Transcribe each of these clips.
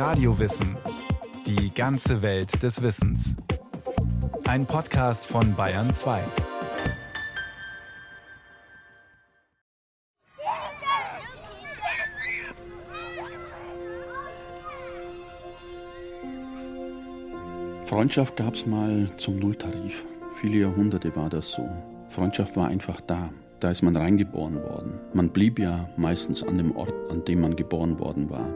Radiowissen. Die ganze Welt des Wissens. Ein Podcast von Bayern 2. Freundschaft gab es mal zum Nulltarif. Viele Jahrhunderte war das so. Freundschaft war einfach da. Da ist man reingeboren worden. Man blieb ja meistens an dem Ort, an dem man geboren worden war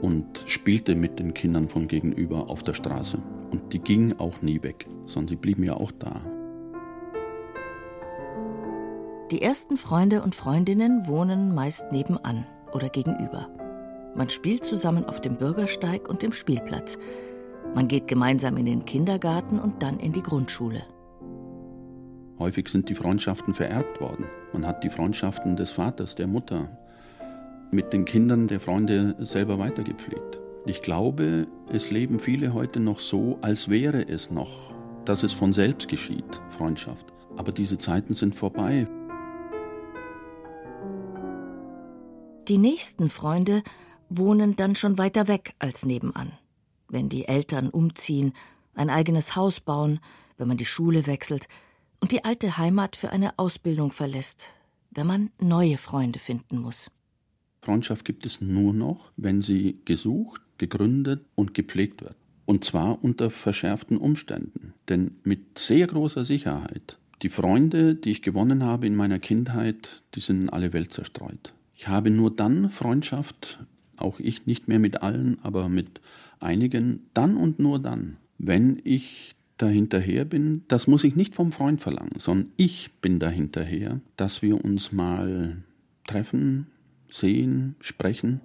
und spielte mit den Kindern von gegenüber auf der Straße. Und die gingen auch nie weg, sondern sie blieben ja auch da. Die ersten Freunde und Freundinnen wohnen meist nebenan oder gegenüber. Man spielt zusammen auf dem Bürgersteig und dem Spielplatz. Man geht gemeinsam in den Kindergarten und dann in die Grundschule. Häufig sind die Freundschaften vererbt worden. Man hat die Freundschaften des Vaters, der Mutter mit den Kindern der Freunde selber weitergepflegt. Ich glaube, es leben viele heute noch so, als wäre es noch, dass es von selbst geschieht, Freundschaft. Aber diese Zeiten sind vorbei. Die nächsten Freunde wohnen dann schon weiter weg als nebenan. Wenn die Eltern umziehen, ein eigenes Haus bauen, wenn man die Schule wechselt, und die alte Heimat für eine Ausbildung verlässt, wenn man neue Freunde finden muss. Freundschaft gibt es nur noch, wenn sie gesucht, gegründet und gepflegt wird. Und zwar unter verschärften Umständen. Denn mit sehr großer Sicherheit, die Freunde, die ich gewonnen habe in meiner Kindheit, die sind in alle Welt zerstreut. Ich habe nur dann Freundschaft, auch ich nicht mehr mit allen, aber mit einigen, dann und nur dann, wenn ich dahinterher bin, das muss ich nicht vom Freund verlangen, sondern ich bin dahinterher, dass wir uns mal treffen, sehen, sprechen.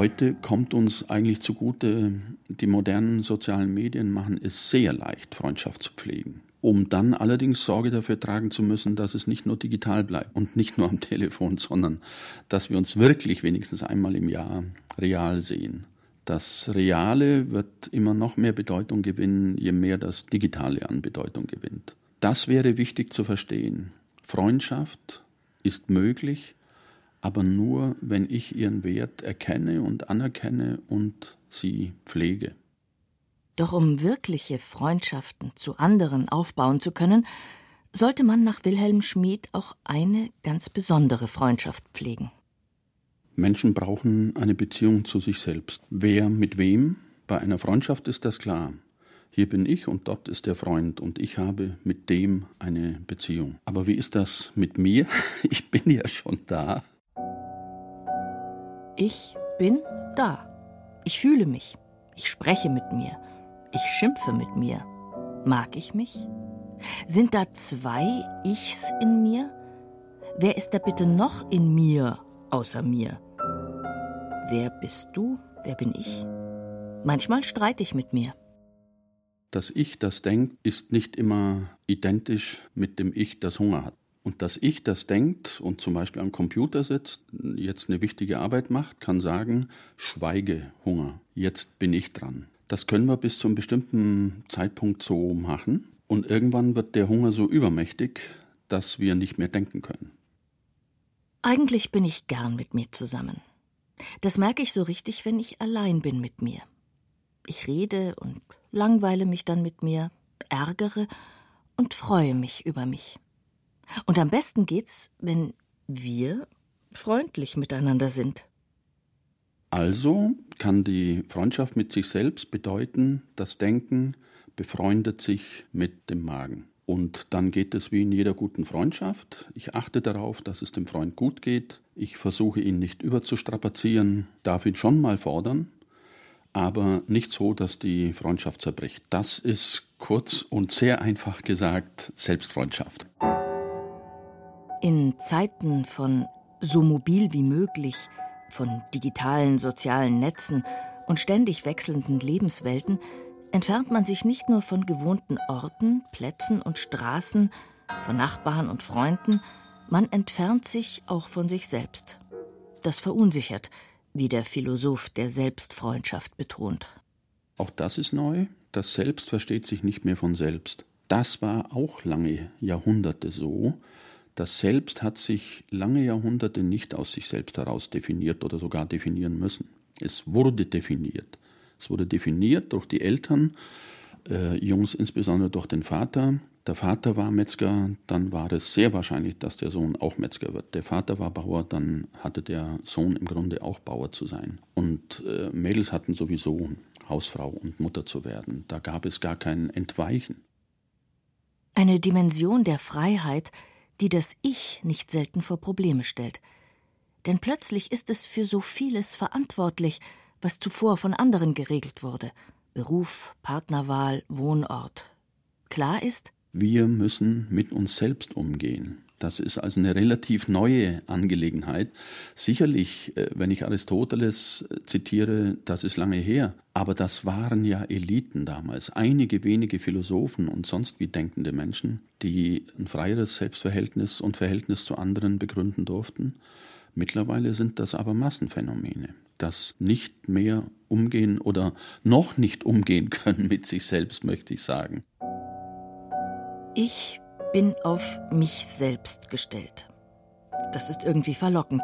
Heute kommt uns eigentlich zugute, die modernen sozialen Medien machen es sehr leicht, Freundschaft zu pflegen um dann allerdings Sorge dafür tragen zu müssen, dass es nicht nur digital bleibt und nicht nur am Telefon, sondern dass wir uns wirklich wenigstens einmal im Jahr real sehen. Das Reale wird immer noch mehr Bedeutung gewinnen, je mehr das Digitale an Bedeutung gewinnt. Das wäre wichtig zu verstehen. Freundschaft ist möglich, aber nur, wenn ich ihren Wert erkenne und anerkenne und sie pflege. Doch um wirkliche Freundschaften zu anderen aufbauen zu können, sollte man nach Wilhelm Schmid auch eine ganz besondere Freundschaft pflegen. Menschen brauchen eine Beziehung zu sich selbst. Wer mit wem? Bei einer Freundschaft ist das klar. Hier bin ich und dort ist der Freund und ich habe mit dem eine Beziehung. Aber wie ist das mit mir? Ich bin ja schon da. Ich bin da. Ich fühle mich. Ich spreche mit mir. Ich schimpfe mit mir. Mag ich mich? Sind da zwei Ichs in mir? Wer ist da bitte noch in mir außer mir? Wer bist du? Wer bin ich? Manchmal streite ich mit mir. Das Ich, das denkt, ist nicht immer identisch mit dem Ich, das Hunger hat. Und das Ich, das denkt und zum Beispiel am Computer sitzt, jetzt eine wichtige Arbeit macht, kann sagen, schweige Hunger, jetzt bin ich dran. Das können wir bis zu einem bestimmten Zeitpunkt so machen. Und irgendwann wird der Hunger so übermächtig, dass wir nicht mehr denken können. Eigentlich bin ich gern mit mir zusammen. Das merke ich so richtig, wenn ich allein bin mit mir. Ich rede und langweile mich dann mit mir, ärgere und freue mich über mich. Und am besten geht's, wenn wir freundlich miteinander sind. Also kann die Freundschaft mit sich selbst bedeuten, das Denken befreundet sich mit dem Magen. Und dann geht es wie in jeder guten Freundschaft. Ich achte darauf, dass es dem Freund gut geht. Ich versuche ihn nicht überzustrapazieren, darf ihn schon mal fordern, aber nicht so, dass die Freundschaft zerbricht. Das ist kurz und sehr einfach gesagt Selbstfreundschaft. In Zeiten von so mobil wie möglich von digitalen sozialen Netzen und ständig wechselnden Lebenswelten entfernt man sich nicht nur von gewohnten Orten, Plätzen und Straßen, von Nachbarn und Freunden, man entfernt sich auch von sich selbst. Das verunsichert, wie der Philosoph der Selbstfreundschaft betont. Auch das ist neu. Das Selbst versteht sich nicht mehr von selbst. das war auch lange Jahrhunderte so. Das Selbst hat sich lange Jahrhunderte nicht aus sich selbst heraus definiert oder sogar definieren müssen. Es wurde definiert. Es wurde definiert durch die Eltern, äh, Jungs insbesondere durch den Vater. Der Vater war Metzger, dann war es sehr wahrscheinlich, dass der Sohn auch Metzger wird. Der Vater war Bauer, dann hatte der Sohn im Grunde auch Bauer zu sein. Und äh, Mädels hatten sowieso Hausfrau und Mutter zu werden. Da gab es gar kein Entweichen. Eine Dimension der Freiheit, die das Ich nicht selten vor Probleme stellt. Denn plötzlich ist es für so vieles verantwortlich, was zuvor von anderen geregelt wurde. Beruf, Partnerwahl, Wohnort. Klar ist, wir müssen mit uns selbst umgehen. Das ist also eine relativ neue Angelegenheit. Sicherlich, äh, wenn ich Aristoteles äh, zitiere, das ist lange her, aber das waren ja Eliten damals, einige wenige Philosophen und sonst wie denkende Menschen, die ein freieres Selbstverhältnis und Verhältnis zu anderen begründen durften. Mittlerweile sind das aber Massenphänomene, das nicht mehr umgehen oder noch nicht umgehen können mit sich selbst, möchte ich sagen. Ich bin auf mich selbst gestellt. Das ist irgendwie verlockend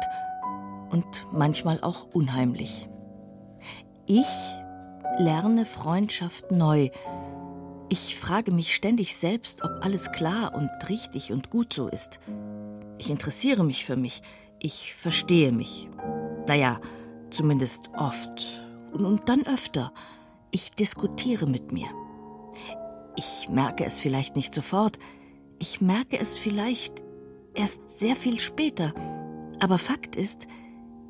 und manchmal auch unheimlich. Ich lerne Freundschaft neu. Ich frage mich ständig selbst, ob alles klar und richtig und gut so ist. Ich interessiere mich für mich. Ich verstehe mich. Naja, zumindest oft. Und, und dann öfter. Ich diskutiere mit mir. Ich merke es vielleicht nicht sofort, ich merke es vielleicht erst sehr viel später, aber Fakt ist,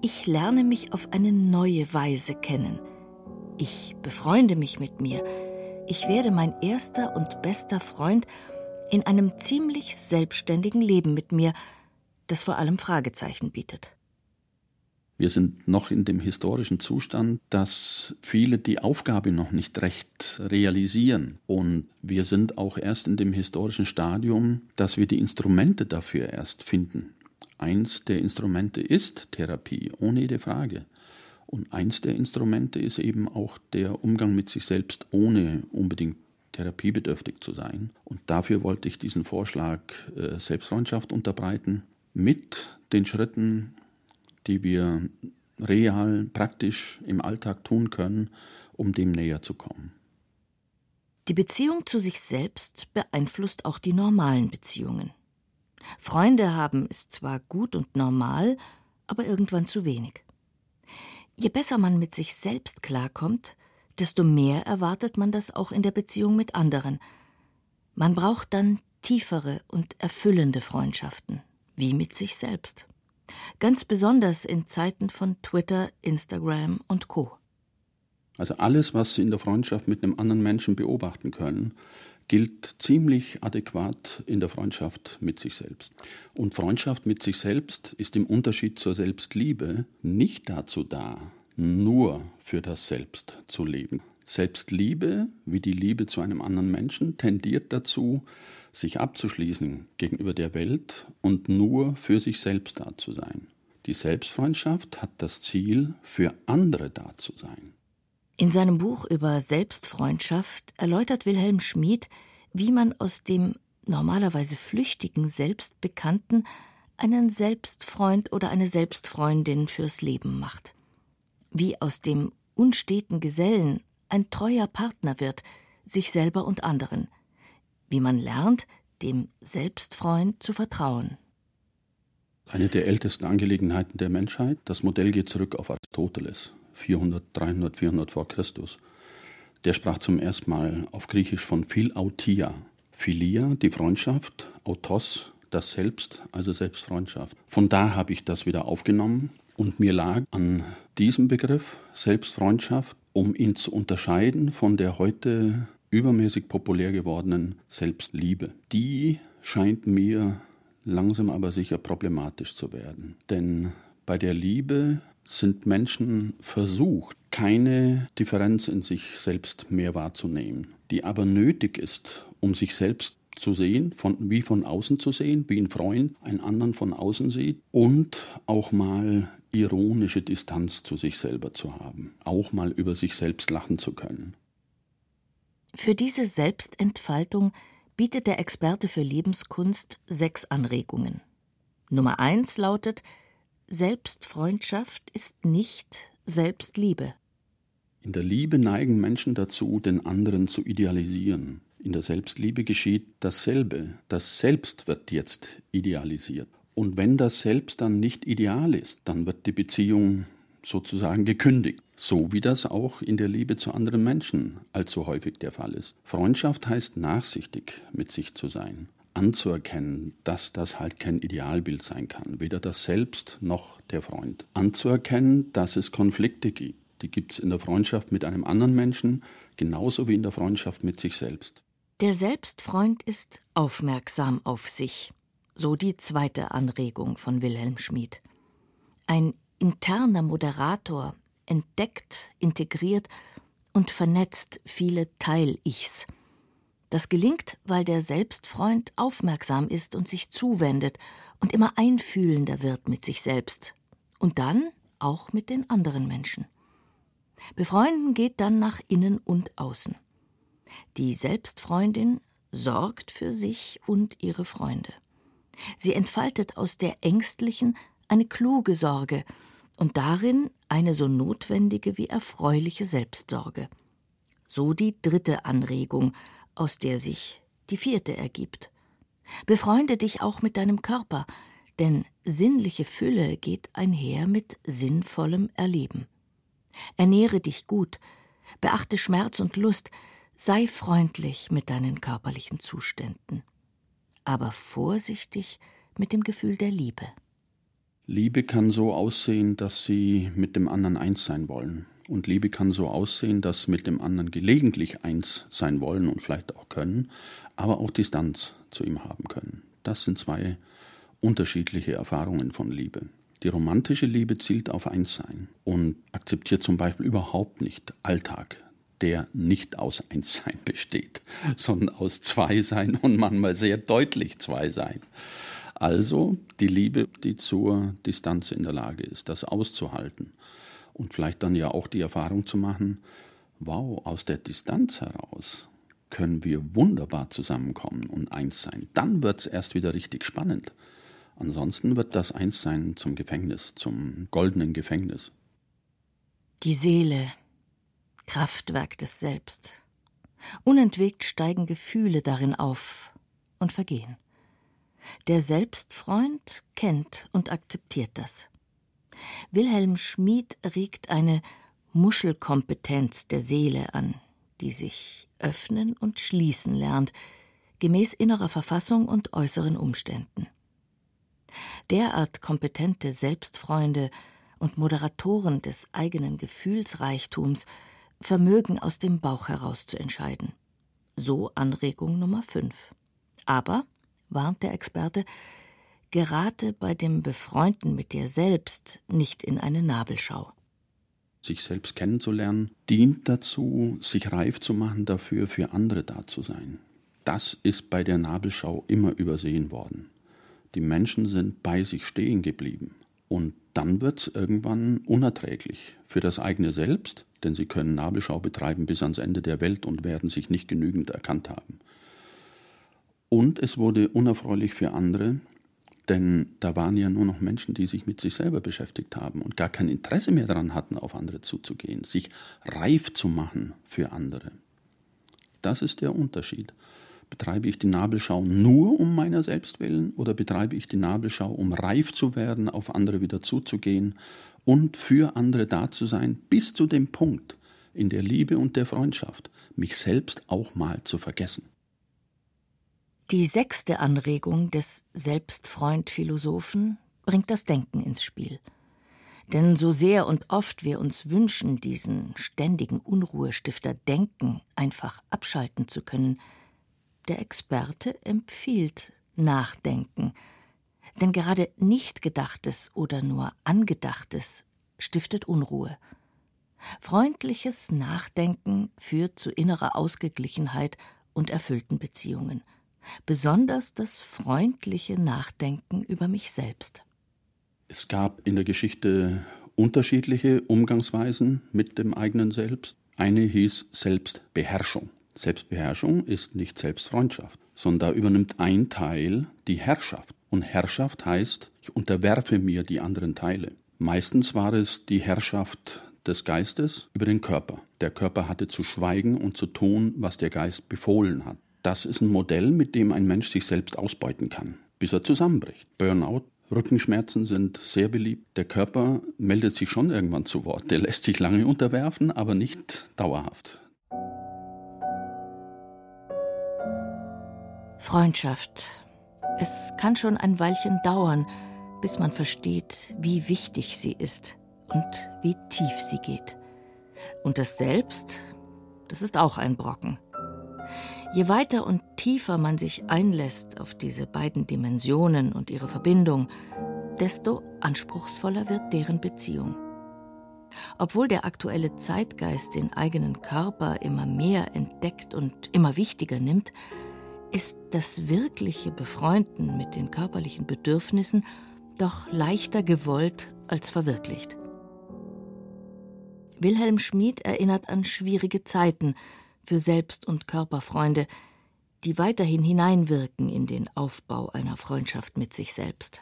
ich lerne mich auf eine neue Weise kennen. Ich befreunde mich mit mir. Ich werde mein erster und bester Freund in einem ziemlich selbstständigen Leben mit mir, das vor allem Fragezeichen bietet. Wir sind noch in dem historischen Zustand, dass viele die Aufgabe noch nicht recht realisieren. Und wir sind auch erst in dem historischen Stadium, dass wir die Instrumente dafür erst finden. Eins der Instrumente ist Therapie, ohne jede Frage. Und eins der Instrumente ist eben auch der Umgang mit sich selbst, ohne unbedingt therapiebedürftig zu sein. Und dafür wollte ich diesen Vorschlag äh, Selbstfreundschaft unterbreiten mit den Schritten, die wir real, praktisch im Alltag tun können, um dem näher zu kommen. Die Beziehung zu sich selbst beeinflusst auch die normalen Beziehungen. Freunde haben ist zwar gut und normal, aber irgendwann zu wenig. Je besser man mit sich selbst klarkommt, desto mehr erwartet man das auch in der Beziehung mit anderen. Man braucht dann tiefere und erfüllende Freundschaften, wie mit sich selbst. Ganz besonders in Zeiten von Twitter, Instagram und Co. Also alles, was Sie in der Freundschaft mit einem anderen Menschen beobachten können, gilt ziemlich adäquat in der Freundschaft mit sich selbst. Und Freundschaft mit sich selbst ist im Unterschied zur Selbstliebe nicht dazu da, nur für das Selbst zu leben. Selbstliebe, wie die Liebe zu einem anderen Menschen, tendiert dazu, sich abzuschließen gegenüber der Welt und nur für sich selbst da zu sein. Die Selbstfreundschaft hat das Ziel, für andere da zu sein. In seinem Buch über Selbstfreundschaft erläutert Wilhelm Schmid, wie man aus dem normalerweise flüchtigen Selbstbekannten einen Selbstfreund oder eine Selbstfreundin fürs Leben macht. Wie aus dem unsteten Gesellen ein treuer Partner wird, sich selber und anderen, wie man lernt, dem Selbstfreund zu vertrauen. Eine der ältesten Angelegenheiten der Menschheit. Das Modell geht zurück auf Aristoteles, 400, 300, 400 vor Christus. Der sprach zum ersten Mal auf Griechisch von Philautia. Philia, die Freundschaft, Autos, das Selbst, also Selbstfreundschaft. Von da habe ich das wieder aufgenommen und mir lag an diesem Begriff Selbstfreundschaft, um ihn zu unterscheiden von der heute übermäßig populär gewordenen Selbstliebe. Die scheint mir langsam aber sicher problematisch zu werden. Denn bei der Liebe sind Menschen versucht, keine Differenz in sich selbst mehr wahrzunehmen, die aber nötig ist, um sich selbst zu sehen, von, wie von außen zu sehen, wie ein Freund einen anderen von außen sieht und auch mal ironische Distanz zu sich selber zu haben, auch mal über sich selbst lachen zu können. Für diese Selbstentfaltung bietet der Experte für Lebenskunst sechs Anregungen. Nummer eins lautet: Selbstfreundschaft ist nicht Selbstliebe. In der Liebe neigen Menschen dazu, den anderen zu idealisieren. In der Selbstliebe geschieht dasselbe. Das Selbst wird jetzt idealisiert. Und wenn das Selbst dann nicht ideal ist, dann wird die Beziehung sozusagen gekündigt. So wie das auch in der Liebe zu anderen Menschen allzu häufig der Fall ist. Freundschaft heißt nachsichtig mit sich zu sein anzuerkennen, dass das halt kein Idealbild sein kann, weder das Selbst noch der Freund. Anzuerkennen, dass es Konflikte gibt. Die gibt es in der Freundschaft mit einem anderen Menschen, genauso wie in der Freundschaft mit sich selbst. Der Selbstfreund ist aufmerksam auf sich, so die zweite Anregung von Wilhelm Schmid. Ein interner Moderator entdeckt, integriert und vernetzt viele Teil-Ichs, das gelingt, weil der Selbstfreund aufmerksam ist und sich zuwendet und immer einfühlender wird mit sich selbst und dann auch mit den anderen Menschen. Befreunden geht dann nach innen und außen. Die Selbstfreundin sorgt für sich und ihre Freunde. Sie entfaltet aus der ängstlichen eine kluge Sorge und darin eine so notwendige wie erfreuliche Selbstsorge. So die dritte Anregung aus der sich die vierte ergibt. Befreunde dich auch mit deinem Körper, denn sinnliche Fülle geht einher mit sinnvollem Erleben. Ernähre dich gut, beachte Schmerz und Lust, sei freundlich mit deinen körperlichen Zuständen, aber vorsichtig mit dem Gefühl der Liebe. Liebe kann so aussehen, dass sie mit dem anderen eins sein wollen. Und Liebe kann so aussehen, dass mit dem anderen gelegentlich eins sein wollen und vielleicht auch können, aber auch Distanz zu ihm haben können. Das sind zwei unterschiedliche Erfahrungen von Liebe. Die romantische Liebe zielt auf Einssein und akzeptiert zum Beispiel überhaupt nicht Alltag, der nicht aus Einssein besteht, sondern aus Zweisein und manchmal sehr deutlich Zweisein. Also die Liebe, die zur Distanz in der Lage ist, das auszuhalten und vielleicht dann ja auch die Erfahrung zu machen, wow, aus der Distanz heraus können wir wunderbar zusammenkommen und eins sein. Dann wird es erst wieder richtig spannend. Ansonsten wird das Einssein zum Gefängnis, zum goldenen Gefängnis. Die Seele, Kraftwerk des Selbst. Unentwegt steigen Gefühle darin auf und vergehen. Der Selbstfreund kennt und akzeptiert das. Wilhelm Schmid regt eine Muschelkompetenz der Seele an, die sich öffnen und schließen lernt, gemäß innerer Verfassung und äußeren Umständen. Derart kompetente Selbstfreunde und Moderatoren des eigenen Gefühlsreichtums vermögen aus dem Bauch heraus zu entscheiden. So Anregung Nummer 5. Aber, warnt der Experte, gerate bei dem Befreunden mit dir selbst nicht in eine Nabelschau. Sich selbst kennenzulernen, dient dazu, sich reif zu machen dafür, für andere da zu sein. Das ist bei der Nabelschau immer übersehen worden. Die Menschen sind bei sich stehen geblieben. Und dann wird es irgendwann unerträglich für das eigene Selbst, denn sie können Nabelschau betreiben bis ans Ende der Welt und werden sich nicht genügend erkannt haben. Und es wurde unerfreulich für andere, denn da waren ja nur noch Menschen, die sich mit sich selber beschäftigt haben und gar kein Interesse mehr daran hatten, auf andere zuzugehen, sich reif zu machen für andere. Das ist der Unterschied. Betreibe ich die Nabelschau nur um meiner selbst willen oder betreibe ich die Nabelschau, um reif zu werden, auf andere wieder zuzugehen und für andere da zu sein, bis zu dem Punkt in der Liebe und der Freundschaft, mich selbst auch mal zu vergessen. Die sechste Anregung des Selbstfreund-Philosophen bringt das Denken ins Spiel. Denn so sehr und oft wir uns wünschen, diesen ständigen Unruhestifter Denken einfach abschalten zu können, der Experte empfiehlt Nachdenken. Denn gerade nicht gedachtes oder nur angedachtes stiftet Unruhe. Freundliches Nachdenken führt zu innerer Ausgeglichenheit und erfüllten Beziehungen besonders das freundliche Nachdenken über mich selbst. Es gab in der Geschichte unterschiedliche Umgangsweisen mit dem eigenen Selbst. Eine hieß Selbstbeherrschung. Selbstbeherrschung ist nicht Selbstfreundschaft. Sondern da übernimmt ein Teil die Herrschaft. Und Herrschaft heißt, ich unterwerfe mir die anderen Teile. Meistens war es die Herrschaft des Geistes über den Körper. Der Körper hatte zu schweigen und zu tun, was der Geist befohlen hat. Das ist ein Modell, mit dem ein Mensch sich selbst ausbeuten kann, bis er zusammenbricht. Burnout, Rückenschmerzen sind sehr beliebt. Der Körper meldet sich schon irgendwann zu Wort. Der lässt sich lange unterwerfen, aber nicht dauerhaft. Freundschaft. Es kann schon ein Weilchen dauern, bis man versteht, wie wichtig sie ist und wie tief sie geht. Und das Selbst, das ist auch ein Brocken. Je weiter und tiefer man sich einlässt auf diese beiden Dimensionen und ihre Verbindung, desto anspruchsvoller wird deren Beziehung. Obwohl der aktuelle Zeitgeist den eigenen Körper immer mehr entdeckt und immer wichtiger nimmt, ist das wirkliche Befreunden mit den körperlichen Bedürfnissen doch leichter gewollt als verwirklicht. Wilhelm Schmid erinnert an schwierige Zeiten für Selbst- und Körperfreunde, die weiterhin hineinwirken in den Aufbau einer Freundschaft mit sich selbst.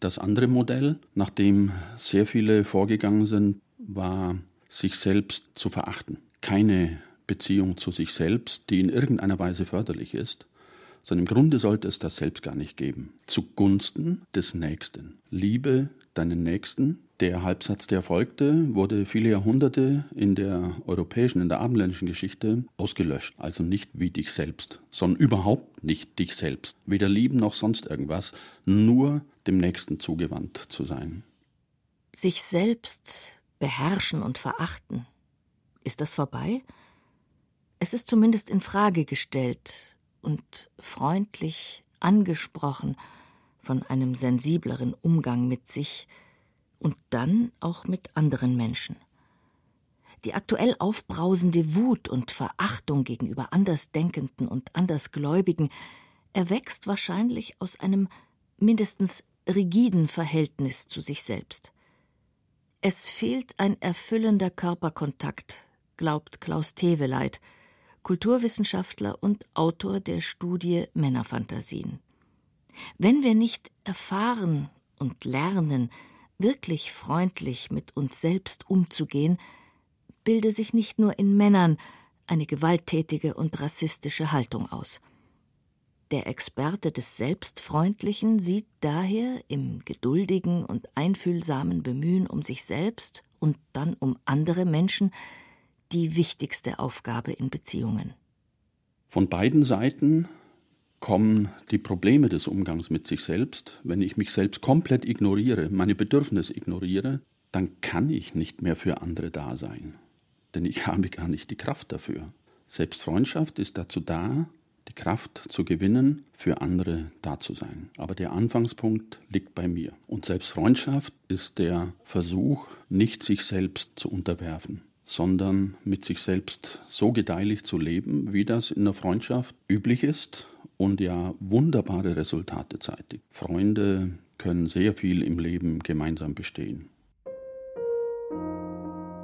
Das andere Modell, nach dem sehr viele vorgegangen sind, war, sich selbst zu verachten. Keine Beziehung zu sich selbst, die in irgendeiner Weise förderlich ist, sondern im Grunde sollte es das selbst gar nicht geben. Zugunsten des Nächsten. Liebe deinen Nächsten. Der Halbsatz, der folgte, wurde viele Jahrhunderte in der europäischen, in der abendländischen Geschichte ausgelöscht. Also nicht wie dich selbst, sondern überhaupt nicht dich selbst. Weder lieben noch sonst irgendwas, nur dem Nächsten zugewandt zu sein. Sich selbst beherrschen und verachten. Ist das vorbei? Es ist zumindest in Frage gestellt, und freundlich angesprochen von einem sensibleren Umgang mit sich und dann auch mit anderen Menschen. Die aktuell aufbrausende Wut und Verachtung gegenüber Andersdenkenden und Andersgläubigen erwächst wahrscheinlich aus einem mindestens rigiden Verhältnis zu sich selbst. Es fehlt ein erfüllender Körperkontakt, glaubt Klaus Teveleit, Kulturwissenschaftler und Autor der Studie Männerfantasien. Wenn wir nicht erfahren und lernen, wirklich freundlich mit uns selbst umzugehen, bilde sich nicht nur in Männern eine gewalttätige und rassistische Haltung aus. Der Experte des Selbstfreundlichen sieht daher im geduldigen und einfühlsamen Bemühen um sich selbst und dann um andere Menschen die wichtigste Aufgabe in Beziehungen. Von beiden Seiten kommen die Probleme des Umgangs mit sich selbst. Wenn ich mich selbst komplett ignoriere, meine Bedürfnisse ignoriere, dann kann ich nicht mehr für andere da sein. Denn ich habe gar nicht die Kraft dafür. Selbstfreundschaft ist dazu da, die Kraft zu gewinnen, für andere da zu sein. Aber der Anfangspunkt liegt bei mir. Und Selbstfreundschaft ist der Versuch, nicht sich selbst zu unterwerfen sondern mit sich selbst so gedeihlich zu leben, wie das in der Freundschaft üblich ist und ja wunderbare Resultate zeitigt. Freunde können sehr viel im Leben gemeinsam bestehen.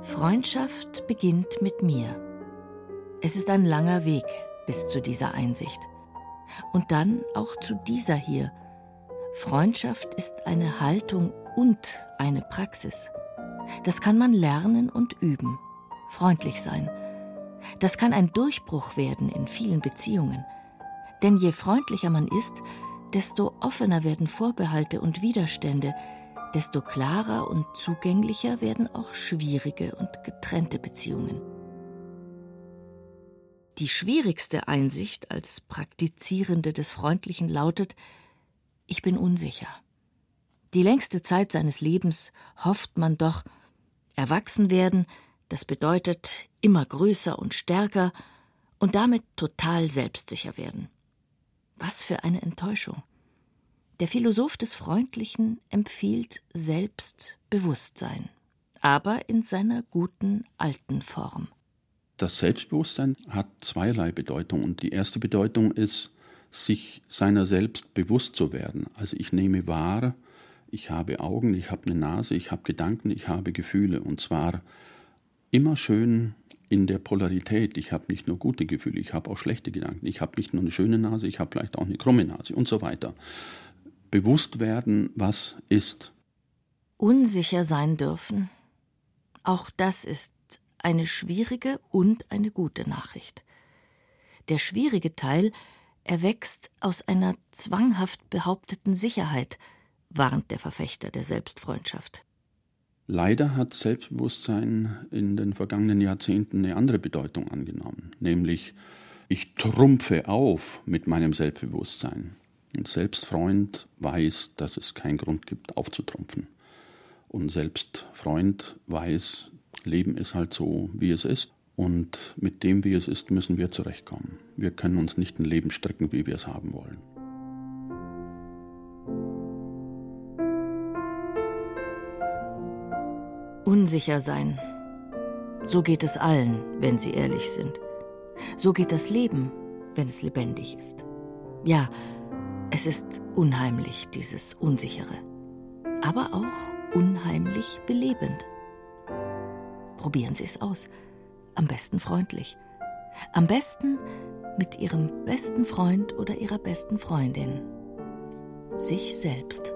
Freundschaft beginnt mit mir. Es ist ein langer Weg bis zu dieser Einsicht. Und dann auch zu dieser hier. Freundschaft ist eine Haltung und eine Praxis. Das kann man lernen und üben freundlich sein. Das kann ein Durchbruch werden in vielen Beziehungen. Denn je freundlicher man ist, desto offener werden Vorbehalte und Widerstände, desto klarer und zugänglicher werden auch schwierige und getrennte Beziehungen. Die schwierigste Einsicht als Praktizierende des Freundlichen lautet, ich bin unsicher. Die längste Zeit seines Lebens hofft man doch, erwachsen werden, das bedeutet immer größer und stärker und damit total selbstsicher werden. Was für eine Enttäuschung. Der Philosoph des Freundlichen empfiehlt Selbstbewusstsein, aber in seiner guten alten Form. Das Selbstbewusstsein hat zweierlei Bedeutung und die erste Bedeutung ist, sich seiner selbst bewusst zu werden. Also ich nehme wahr, ich habe Augen, ich habe eine Nase, ich habe Gedanken, ich habe Gefühle und zwar immer schön in der Polarität. Ich habe nicht nur gute Gefühle, ich habe auch schlechte Gedanken. Ich habe nicht nur eine schöne Nase, ich habe vielleicht auch eine krumme Nase und so weiter. Bewusst werden, was ist. Unsicher sein dürfen. Auch das ist eine schwierige und eine gute Nachricht. Der schwierige Teil erwächst aus einer zwanghaft behaupteten Sicherheit, warnt der Verfechter der Selbstfreundschaft. Leider hat Selbstbewusstsein in den vergangenen Jahrzehnten eine andere Bedeutung angenommen, nämlich ich trumpfe auf mit meinem Selbstbewusstsein. Ein Selbstfreund weiß, dass es keinen Grund gibt, aufzutrumpfen. Und Selbstfreund weiß, Leben ist halt so, wie es ist. Und mit dem, wie es ist, müssen wir zurechtkommen. Wir können uns nicht ein Leben stricken, wie wir es haben wollen. Unsicher sein. So geht es allen, wenn sie ehrlich sind. So geht das Leben, wenn es lebendig ist. Ja, es ist unheimlich, dieses Unsichere, aber auch unheimlich belebend. Probieren Sie es aus. Am besten freundlich. Am besten mit Ihrem besten Freund oder Ihrer besten Freundin. Sich selbst.